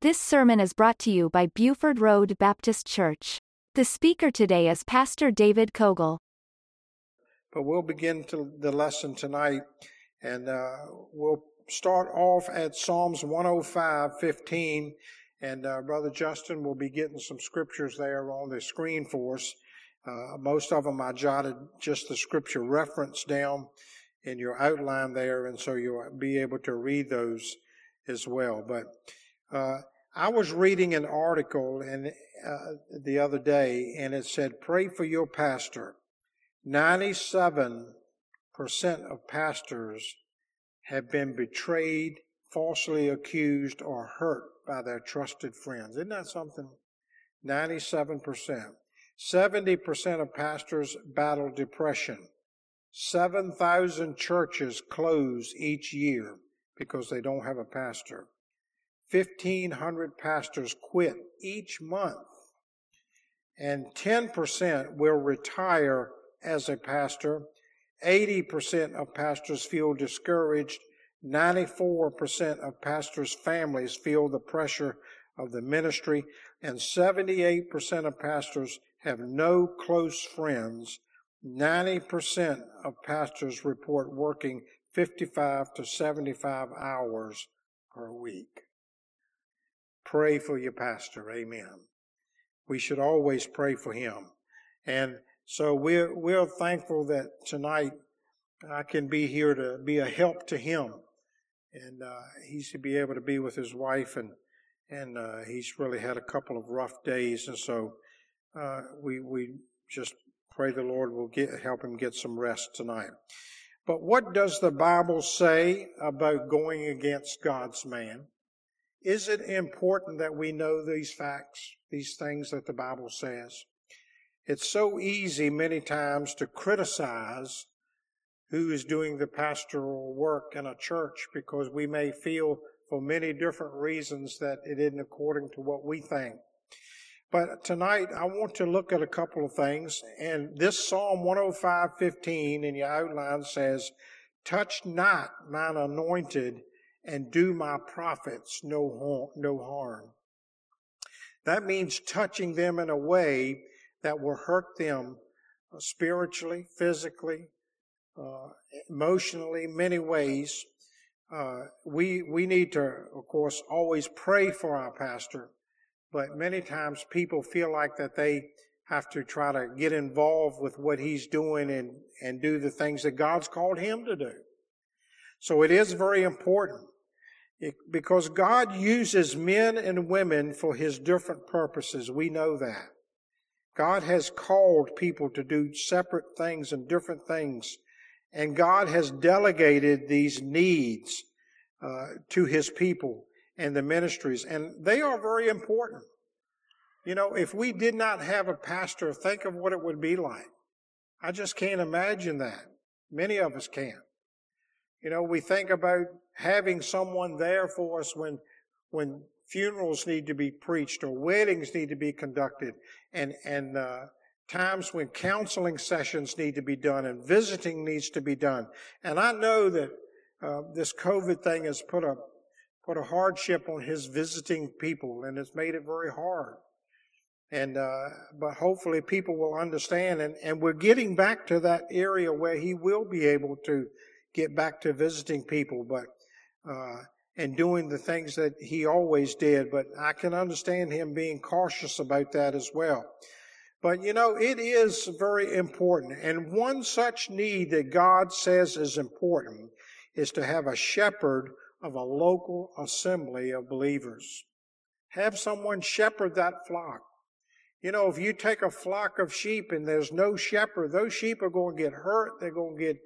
This sermon is brought to you by Buford Road Baptist Church. The speaker today is Pastor David Cogle. But we'll begin to the lesson tonight, and uh, we'll start off at Psalms 105, 15, and uh, Brother Justin will be getting some scriptures there on the screen for us. Uh, most of them I jotted just the scripture reference down in your outline there, and so you'll be able to read those as well. But uh, I was reading an article uh, the other day, and it said, "Pray for your pastor." Ninety-seven percent of pastors have been betrayed, falsely accused, or hurt by their trusted friends. Isn't that something? Ninety-seven percent. 70% of pastors battle depression. 7,000 churches close each year because they don't have a pastor. 1,500 pastors quit each month. And 10% will retire as a pastor. 80% of pastors feel discouraged. 94% of pastors' families feel the pressure of the ministry. And 78% of pastors have no close friends. 90% of pastors report working 55 to 75 hours per week. Pray for your pastor. Amen. We should always pray for him. And so we're, we're thankful that tonight I can be here to be a help to him. And uh, he should be able to be with his wife, and and uh, he's really had a couple of rough days, and so uh, we we just pray the Lord will get help him get some rest tonight. But what does the Bible say about going against God's man? Is it important that we know these facts, these things that the Bible says? It's so easy many times to criticize who is doing the pastoral work in a church because we may feel for many different reasons that it isn't according to what we think. But tonight I want to look at a couple of things. And this Psalm 105:15 in your outline says, "Touch not mine anointed and do my prophets no no harm." That means touching them in a way that will hurt them uh, spiritually, physically, uh, emotionally, many ways. Uh, we we need to, of course, always pray for our pastor but many times people feel like that they have to try to get involved with what he's doing and, and do the things that God's called him to do. So it is very important it, because God uses men and women for his different purposes. We know that. God has called people to do separate things and different things. And God has delegated these needs uh, to his people and the ministries, and they are very important. You know, if we did not have a pastor, think of what it would be like. I just can't imagine that. Many of us can't. You know, we think about having someone there for us when, when funerals need to be preached or weddings need to be conducted and, and, uh, times when counseling sessions need to be done and visiting needs to be done. And I know that, uh, this COVID thing has put a, put a hardship on his visiting people and it's made it very hard. And, uh, but hopefully people will understand and, and we're getting back to that area where he will be able to get back to visiting people, but, uh, and doing the things that he always did. But I can understand him being cautious about that as well. But you know, it is very important. And one such need that God says is important is to have a shepherd of a local assembly of believers. Have someone shepherd that flock. You know, if you take a flock of sheep and there's no shepherd, those sheep are going to get hurt. They're going to get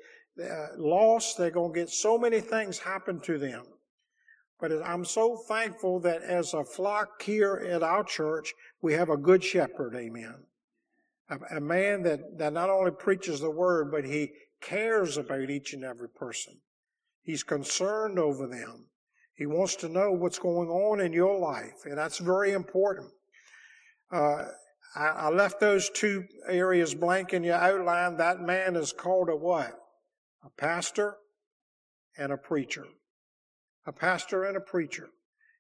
lost. They're going to get so many things happen to them. But I'm so thankful that as a flock here at our church, we have a good shepherd. Amen. A, a man that, that not only preaches the word, but he cares about each and every person. He's concerned over them. He wants to know what's going on in your life, and that's very important. Uh, I, I, left those two areas blank in your outline. That man is called a what? A pastor and a preacher. A pastor and a preacher.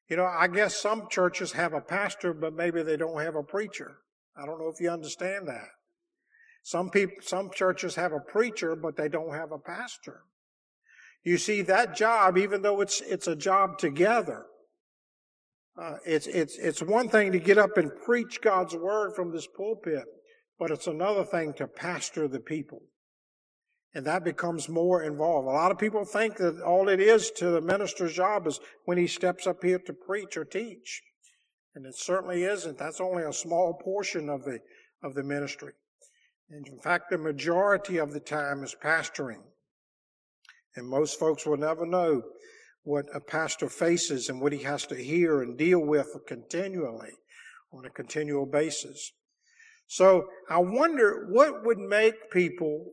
You know, I guess some churches have a pastor, but maybe they don't have a preacher. I don't know if you understand that. Some people, some churches have a preacher, but they don't have a pastor. You see, that job, even though it's, it's a job together, uh, it's, it's, it's one thing to get up and preach God's word from this pulpit, but it's another thing to pastor the people. And that becomes more involved. A lot of people think that all it is to the minister's job is when he steps up here to preach or teach. And it certainly isn't. That's only a small portion of the, of the ministry. And in fact, the majority of the time is pastoring. And most folks will never know what a pastor faces and what he has to hear and deal with continually on a continual basis. So I wonder what would make people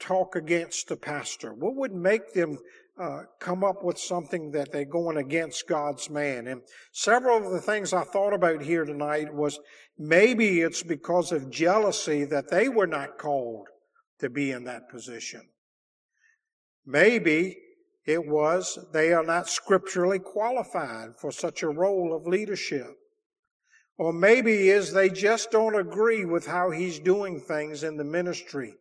talk against the pastor? What would make them uh, come up with something that they're going against God's man? And several of the things I thought about here tonight was maybe it's because of jealousy that they were not called to be in that position. Maybe it was they are not scripturally qualified for such a role of leadership. Or maybe is they just don't agree with how he's doing things in the ministry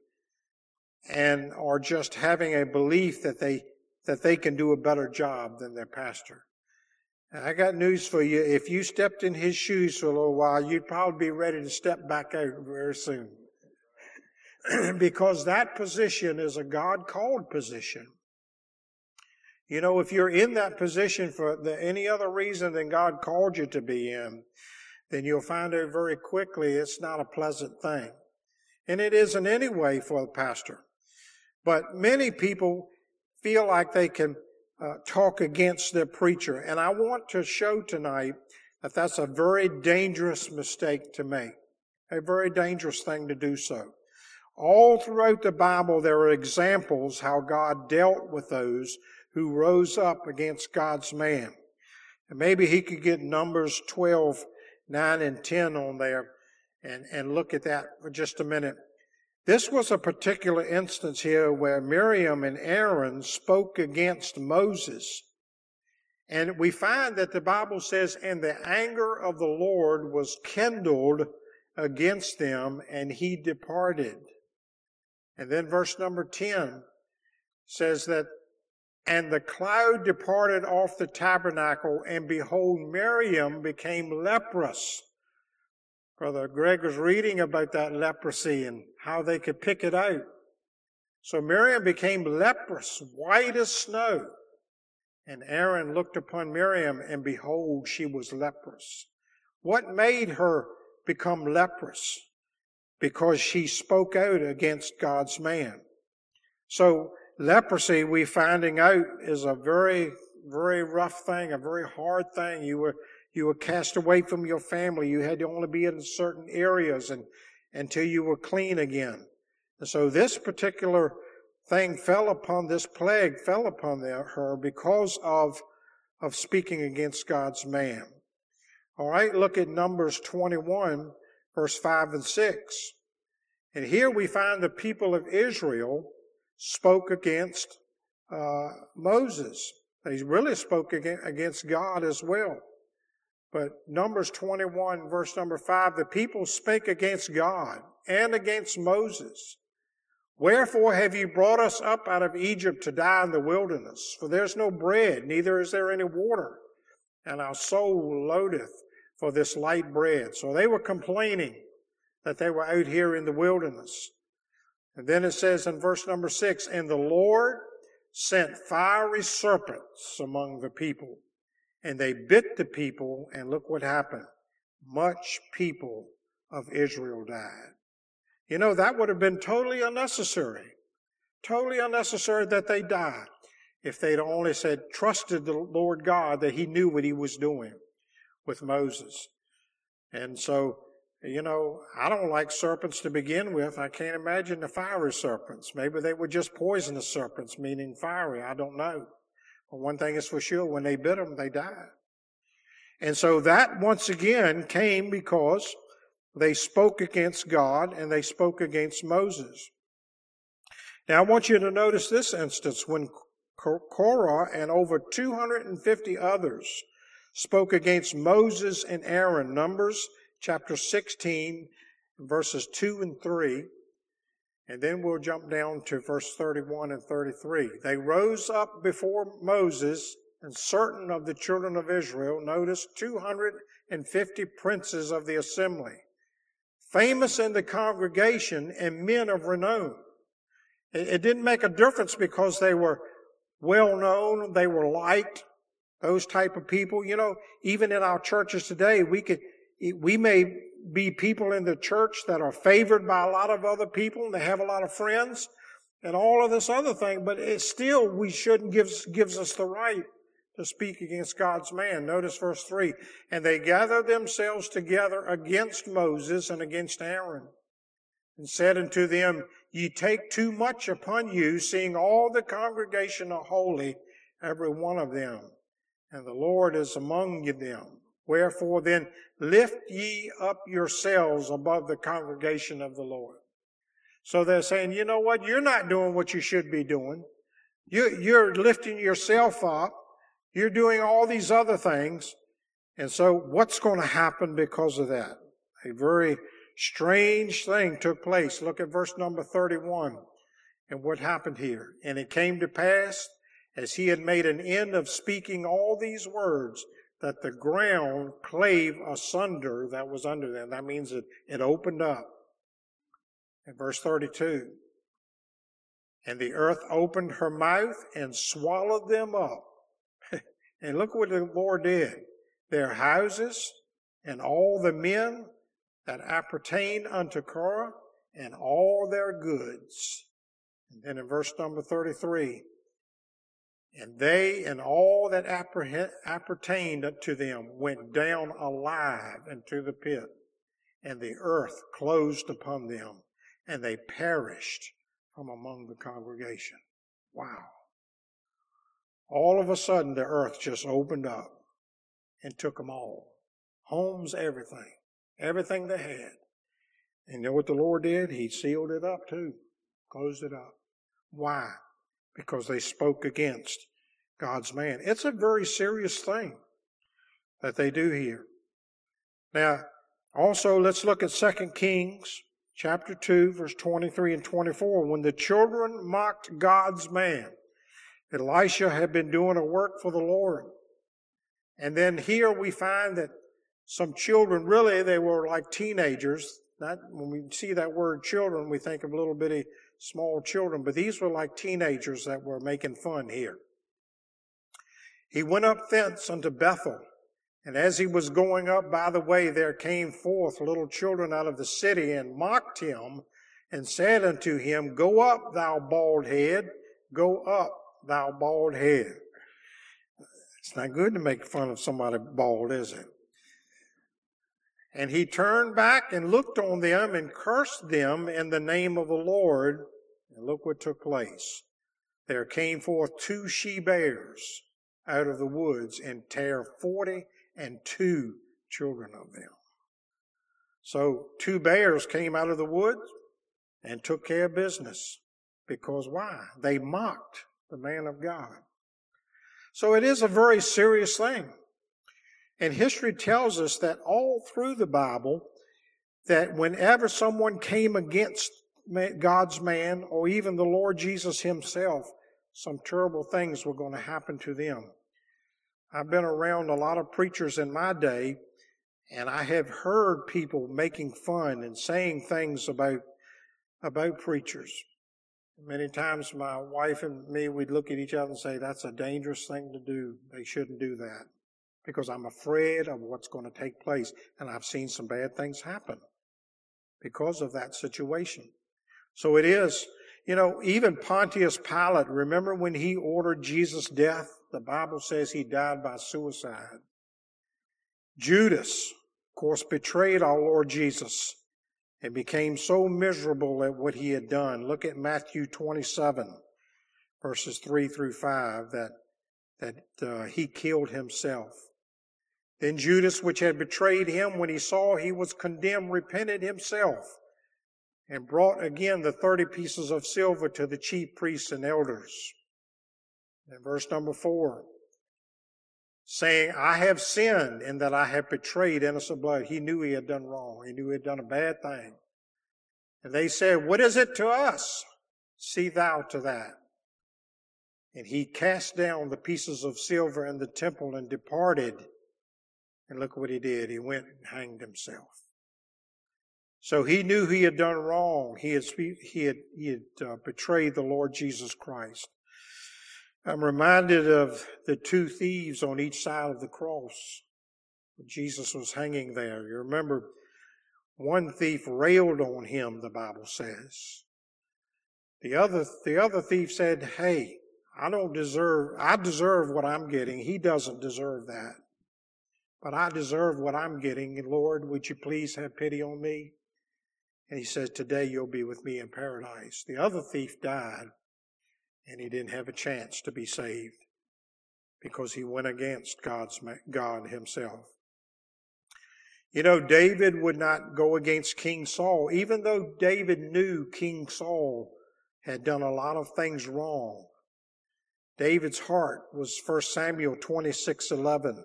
and are just having a belief that they that they can do a better job than their pastor. And I got news for you. If you stepped in his shoes for a little while, you'd probably be ready to step back out very soon. because that position is a God called position. You know, if you're in that position for the, any other reason than God called you to be in, then you'll find out very quickly it's not a pleasant thing. And it isn't anyway for the pastor. But many people feel like they can uh, talk against their preacher. And I want to show tonight that that's a very dangerous mistake to make. A very dangerous thing to do so. All throughout the Bible, there are examples how God dealt with those who rose up against God's man. And maybe he could get Numbers 12, 9 and 10 on there and, and look at that for just a minute. This was a particular instance here where Miriam and Aaron spoke against Moses. And we find that the Bible says, and the anger of the Lord was kindled against them, and he departed. And then verse number 10 says that, and the cloud departed off the tabernacle, and behold, Miriam became leprous. Brother Greg was reading about that leprosy and how they could pick it out. So Miriam became leprous, white as snow. And Aaron looked upon Miriam, and behold, she was leprous. What made her become leprous? Because she spoke out against God's man. So leprosy, we finding out, is a very, very rough thing, a very hard thing. You were you were cast away from your family. You had to only be in certain areas and until you were clean again. And so this particular thing fell upon this plague fell upon her because of of speaking against God's man. All right, look at Numbers 21 verse 5 and 6. And here we find the people of Israel spoke against uh, Moses. They really spoke against God as well. But Numbers 21 verse number 5, the people spake against God and against Moses. Wherefore have you brought us up out of Egypt to die in the wilderness? For there's no bread, neither is there any water. And our soul loadeth for this light bread. So they were complaining that they were out here in the wilderness. And then it says in verse number six, and the Lord sent fiery serpents among the people and they bit the people, and look what happened. Much people of Israel died. You know, that would have been totally unnecessary. Totally unnecessary that they die if they'd only said, trusted the Lord God that he knew what he was doing with Moses. And so, you know, I don't like serpents to begin with. I can't imagine the fiery serpents. Maybe they were just poisonous serpents, meaning fiery. I don't know. Well, one thing is for sure, when they bit them, they died. And so that once again came because they spoke against God and they spoke against Moses. Now I want you to notice this instance when Korah and over 250 others spoke against Moses and Aaron. Numbers chapter 16, verses 2 and 3. And then we'll jump down to verse 31 and 33. They rose up before Moses and certain of the children of Israel, notice 250 princes of the assembly, famous in the congregation and men of renown. It, didn't make a difference because they were well known, they were liked, those type of people. You know, even in our churches today, we could, we may be people in the church that are favored by a lot of other people and they have a lot of friends and all of this other thing, but it still we shouldn't gives gives us the right to speak against God's man. Notice verse three. And they gathered themselves together against Moses and against Aaron, and said unto them, Ye take too much upon you, seeing all the congregation are holy, every one of them, and the Lord is among them. Wherefore then lift ye up yourselves above the congregation of the Lord. So they're saying, you know what? You're not doing what you should be doing. You, you're lifting yourself up. You're doing all these other things. And so what's going to happen because of that? A very strange thing took place. Look at verse number 31 and what happened here. And it came to pass as he had made an end of speaking all these words that the ground clave asunder that was under them. That means it, it opened up. In verse 32, and the earth opened her mouth and swallowed them up. and look what the Lord did. Their houses and all the men that appertain unto Korah and all their goods. And then in verse number 33, and they and all that appertained to them went down alive into the pit, and the earth closed upon them, and they perished from among the congregation. Wow. All of a sudden, the earth just opened up and took them all. Homes, everything. Everything they had. And you know what the Lord did? He sealed it up too. Closed it up. Why? Because they spoke against God's man. It's a very serious thing that they do here. Now, also let's look at 2 Kings chapter 2 verse 23 and 24 when the children mocked God's man. Elisha had been doing a work for the Lord. And then here we find that some children, really they were like teenagers. Not, when we see that word children, we think of little bitty small children, but these were like teenagers that were making fun here. He went up thence unto Bethel, and as he was going up by the way, there came forth little children out of the city and mocked him and said unto him, Go up, thou bald head, go up, thou bald head. It's not good to make fun of somebody bald, is it? And he turned back and looked on them and cursed them in the name of the Lord. And look what took place. There came forth two she bears out of the woods and tear forty and two children of them. So two bears came out of the woods and took care of business. Because why? They mocked the man of God. So it is a very serious thing. And history tells us that all through the Bible, that whenever someone came against God's man or even the Lord Jesus himself, some terrible things were going to happen to them. I've been around a lot of preachers in my day, and I have heard people making fun and saying things about, about preachers. Many times my wife and me, we'd look at each other and say, that's a dangerous thing to do. They shouldn't do that because I'm afraid of what's going to take place. And I've seen some bad things happen because of that situation. So it is, you know, even Pontius Pilate, remember when he ordered Jesus' death? The Bible says he died by suicide. Judas, of course, betrayed our Lord Jesus and became so miserable at what he had done. Look at Matthew 27, verses 3 through 5, that, that uh, he killed himself. Then Judas, which had betrayed him, when he saw he was condemned, repented himself and brought again the 30 pieces of silver to the chief priests and elders. In verse number four, saying, I have sinned in that I have betrayed innocent blood. He knew he had done wrong. He knew he had done a bad thing. And they said, What is it to us? See thou to that. And he cast down the pieces of silver in the temple and departed. And look what he did. He went and hanged himself. So he knew he had done wrong. He had, he had, he had uh, betrayed the Lord Jesus Christ. I'm reminded of the two thieves on each side of the cross. Jesus was hanging there. You remember one thief railed on him, the Bible says. The other, the other thief said, Hey, I don't deserve, I deserve what I'm getting. He doesn't deserve that. But I deserve what I'm getting. Lord, would you please have pity on me? And he says, Today you'll be with me in paradise. The other thief died, and he didn't have a chance to be saved because he went against God's, God himself. You know, David would not go against King Saul, even though David knew King Saul had done a lot of things wrong. David's heart was 1 Samuel 26 11.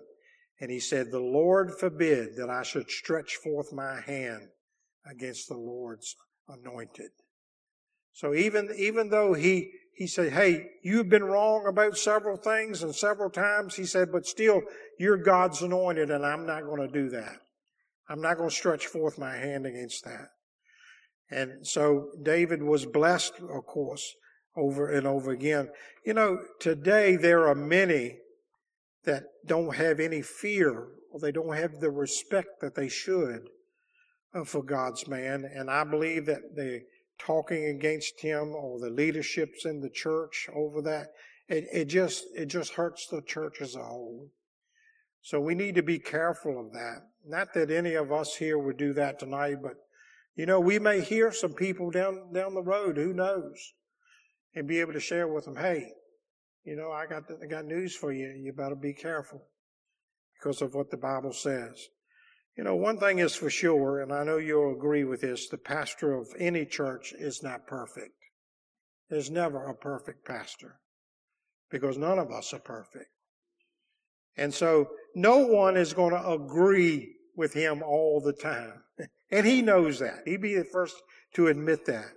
And he said, The Lord forbid that I should stretch forth my hand against the Lord's anointed. So even, even though he, he said, Hey, you've been wrong about several things and several times, he said, but still, you're God's anointed and I'm not going to do that. I'm not going to stretch forth my hand against that. And so David was blessed, of course, over and over again. You know, today there are many that don't have any fear or they don't have the respect that they should uh, for God's man. And I believe that the talking against him or the leaderships in the church over that, it, it just, it just hurts the church as a whole. So we need to be careful of that. Not that any of us here would do that tonight, but you know, we may hear some people down, down the road, who knows, and be able to share with them, hey, you know, I got, I got news for you. You better be careful because of what the Bible says. You know, one thing is for sure, and I know you'll agree with this, the pastor of any church is not perfect. There's never a perfect pastor because none of us are perfect. And so no one is going to agree with him all the time. And he knows that. He'd be the first to admit that.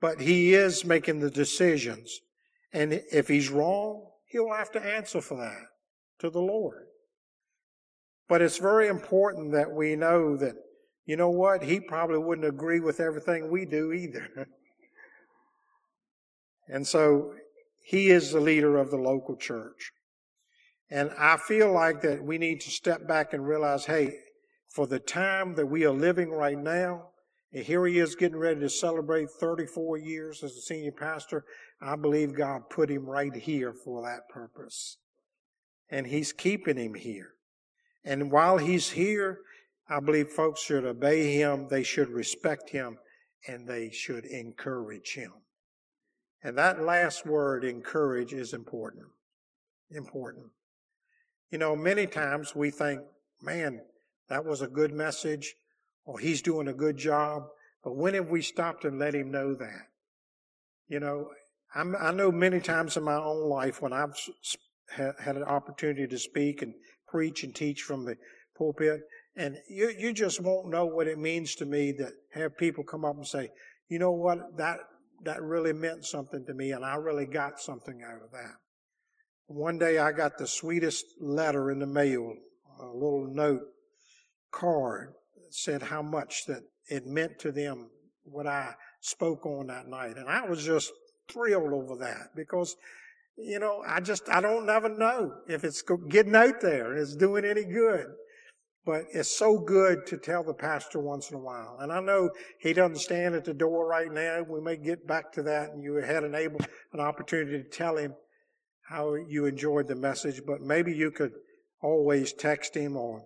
But he is making the decisions. And if he's wrong, he'll have to answer for that to the Lord. But it's very important that we know that, you know what, he probably wouldn't agree with everything we do either. and so he is the leader of the local church. And I feel like that we need to step back and realize, hey, for the time that we are living right now, and here he is getting ready to celebrate 34 years as a senior pastor. I believe God put him right here for that purpose. And he's keeping him here. And while he's here, I believe folks should obey him, they should respect him, and they should encourage him. And that last word, encourage, is important. Important. You know, many times we think, man, that was a good message or he's doing a good job. But when have we stopped and let him know that? You know, I'm, i know many times in my own life when I've had an opportunity to speak and preach and teach from the pulpit, and you, you just won't know what it means to me to have people come up and say, you know what, that, that really meant something to me and I really got something out of that. One day I got the sweetest letter in the mail, a little note card said how much that it meant to them what I spoke on that night. And I was just thrilled over that because, you know, I just, I don't never know if it's getting out there it's doing any good. But it's so good to tell the pastor once in a while. And I know he doesn't stand at the door right now. We may get back to that and you had an able, an opportunity to tell him how you enjoyed the message, but maybe you could always text him or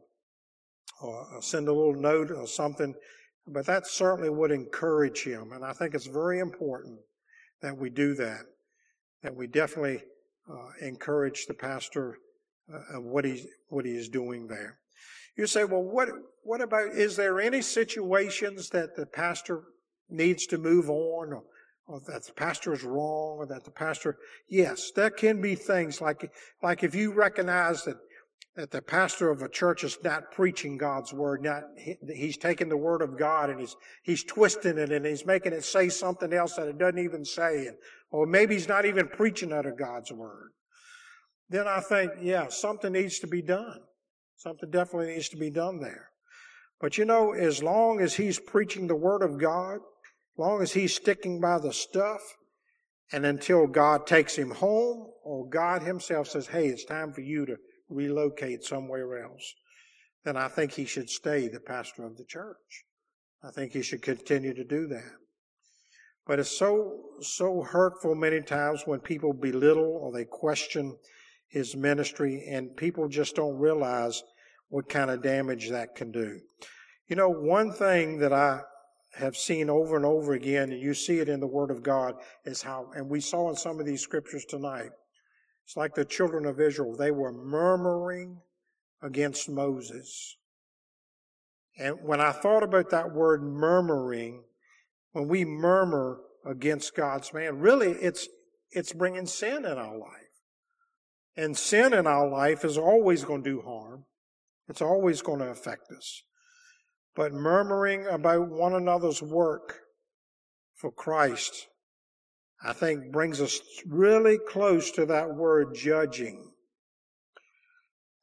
or send a little note or something. But that certainly would encourage him. And I think it's very important that we do that, that we definitely uh, encourage the pastor uh, of what he's, what he is doing there. You say, well, what, what about, is there any situations that the pastor needs to move on or, or that the pastor is wrong or that the pastor, yes, there can be things like, like if you recognize that, that the pastor of a church is not preaching God's word, not, he's taking the word of God and he's, he's twisting it and he's making it say something else that it doesn't even say, and, or maybe he's not even preaching out of God's word. Then I think, yeah, something needs to be done. Something definitely needs to be done there. But you know, as long as he's preaching the word of God, long as he's sticking by the stuff, and until God takes him home, or God himself says, hey, it's time for you to relocate somewhere else, then I think he should stay the pastor of the church. I think he should continue to do that. But it's so, so hurtful many times when people belittle or they question his ministry and people just don't realize what kind of damage that can do. You know, one thing that I have seen over and over again, and you see it in the Word of God, is how, and we saw in some of these scriptures tonight, it's like the children of Israel. They were murmuring against Moses. And when I thought about that word murmuring, when we murmur against God's man, really it's, it's bringing sin in our life. And sin in our life is always going to do harm. It's always going to affect us. But murmuring about one another's work for Christ, I think brings us really close to that word judging.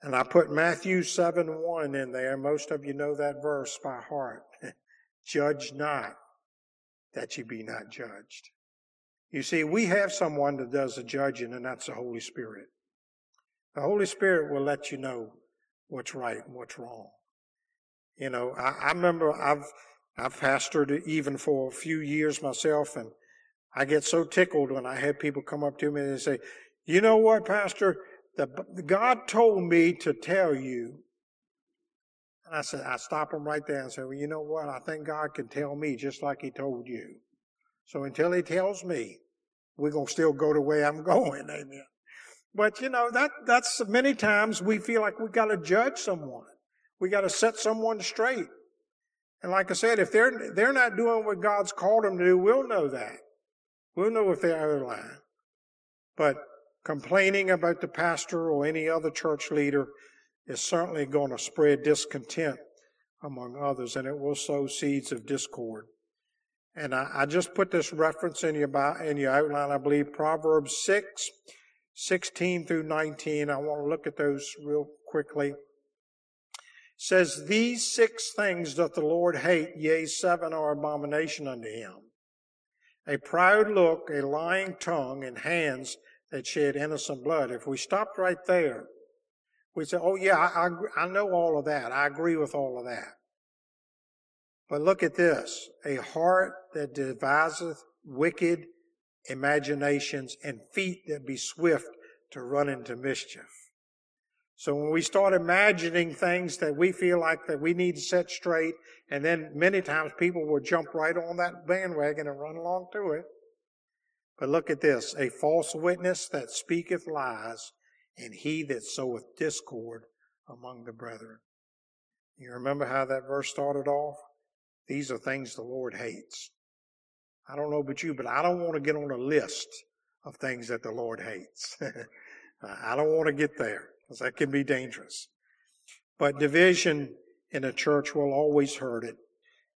And I put Matthew 7 1 in there. Most of you know that verse by heart. Judge not that you be not judged. You see, we have someone that does the judging, and that's the Holy Spirit. The Holy Spirit will let you know what's right and what's wrong. You know, I, I remember I've I've pastored even for a few years myself, and I get so tickled when I have people come up to me and say, "You know what, Pastor? The, God told me to tell you." And I said, I stop them right there and say, "Well, you know what? I think God can tell me just like He told you. So until He tells me, we're gonna still go the way I'm going." Amen. But you know, that, that's many times we feel like we gotta judge someone. We gotta set someone straight. And like I said, if they're, they're not doing what God's called them to do, we'll know that. We'll know if they're out of line. But complaining about the pastor or any other church leader is certainly going to spread discontent among others, and it will sow seeds of discord. And I, I just put this reference in your, in your outline, I believe, Proverbs 6, 16 through 19. I want to look at those real quickly. It says, These six things doth the Lord hate, yea, seven are abomination unto him. A proud look, a lying tongue, and hands that shed innocent blood. If we stopped right there, we say, oh yeah, I, I, I know all of that. I agree with all of that. But look at this. A heart that deviseth wicked imaginations, and feet that be swift to run into mischief. So when we start imagining things that we feel like that we need to set straight, and then many times people will jump right on that bandwagon and run along to it. But look at this, a false witness that speaketh lies, and he that soweth discord among the brethren. You remember how that verse started off? These are things the Lord hates. I don't know about you, but I don't want to get on a list of things that the Lord hates. I don't want to get there because that can be dangerous. But division in a church will always hurt it.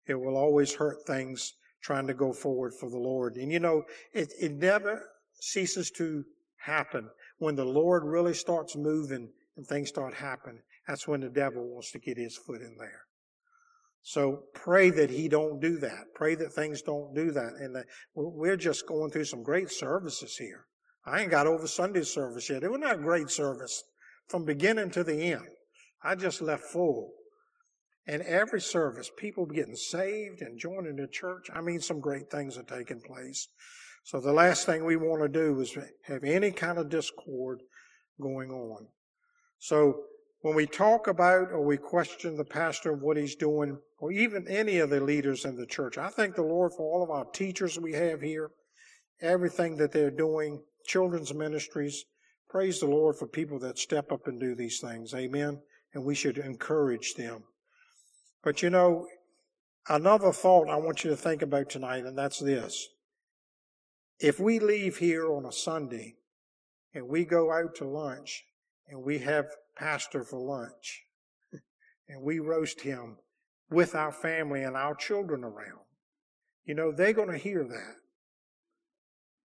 It will always hurt things trying to go forward for the Lord. And you know, it, it never ceases to happen. When the Lord really starts moving and things start happening, that's when the devil wants to get his foot in there. So pray that he don't do that. Pray that things don't do that. And that we're just going through some great services here. I ain't got over Sunday service yet. It was not a great service from beginning to the end. I just left full. And every service, people getting saved and joining the church. I mean, some great things are taking place. So the last thing we want to do is have any kind of discord going on. So when we talk about or we question the pastor of what he's doing, or even any of the leaders in the church, I thank the Lord for all of our teachers we have here, everything that they're doing, children's ministries. Praise the Lord for people that step up and do these things. Amen. And we should encourage them. But you know, another thought I want you to think about tonight, and that's this. if we leave here on a Sunday and we go out to lunch and we have pastor for lunch and we roast him with our family and our children around, you know, they're going to hear that.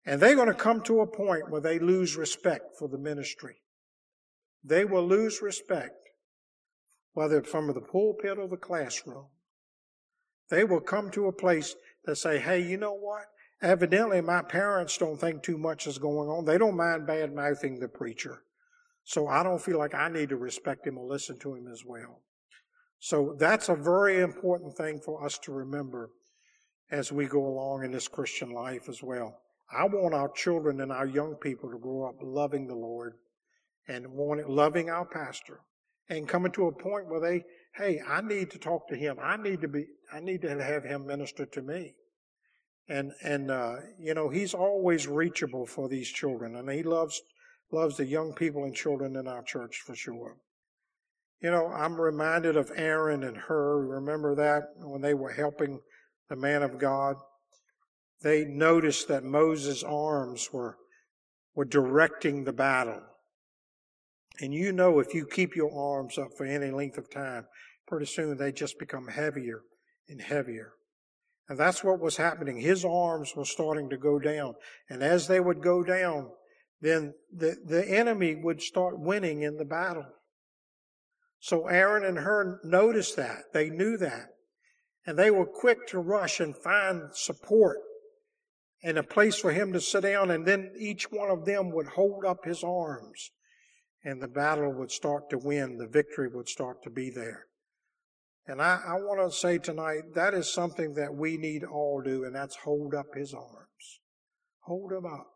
And they're going to come to a point where they lose respect for the ministry. They will lose respect, whether from the pulpit or the classroom. They will come to a place that say, hey, you know what? Evidently, my parents don't think too much is going on. They don't mind bad mouthing the preacher. So I don't feel like I need to respect him or listen to him as well. So that's a very important thing for us to remember as we go along in this Christian life as well. I want our children and our young people to grow up loving the Lord and wanting, loving our pastor and coming to a point where they, hey, I need to talk to him. I need to be, I need to have him minister to me. And, and, uh, you know, he's always reachable for these children and he loves, loves the young people and children in our church for sure. You know, I'm reminded of Aaron and Hur. Remember that when they were helping the man of God? They noticed that Moses' arms were, were directing the battle. And you know, if you keep your arms up for any length of time, pretty soon they just become heavier and heavier. And that's what was happening. His arms were starting to go down. And as they would go down, then the, the enemy would start winning in the battle. So Aaron and Hur noticed that. They knew that. And they were quick to rush and find support and a place for him to sit down. And then each one of them would hold up his arms and the battle would start to win. The victory would start to be there. And I, I want to say tonight that is something that we need all do, and that's hold up his arms. Hold him up.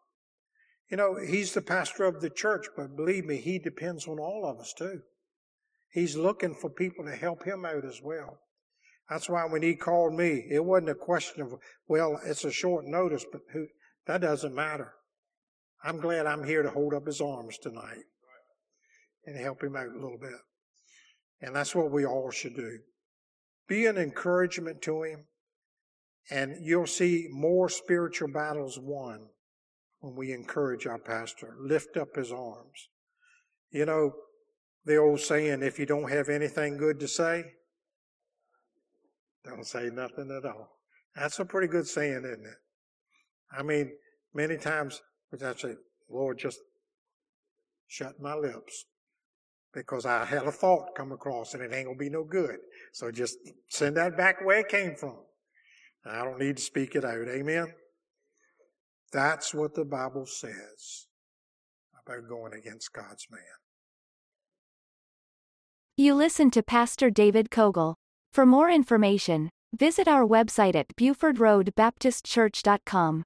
You know, he's the pastor of the church, but believe me, he depends on all of us too. He's looking for people to help him out as well. That's why when he called me, it wasn't a question of, well, it's a short notice, but who, that doesn't matter. I'm glad I'm here to hold up his arms tonight and help him out a little bit. And that's what we all should do. Be an encouragement to him, and you'll see more spiritual battles won when we encourage our pastor. Lift up his arms. You know, the old saying, if you don't have anything good to say, don't say nothing at all. That's a pretty good saying, isn't it? I mean, many times which I say, Lord, just shut my lips because I had a thought come across and it ain't gonna be no good. So just send that back where it came from. I don't need to speak it out. Amen. That's what the Bible says about going against God's man. You listen to Pastor David Cogle. For more information, visit our website at BufordRoadBaptistChurch.com.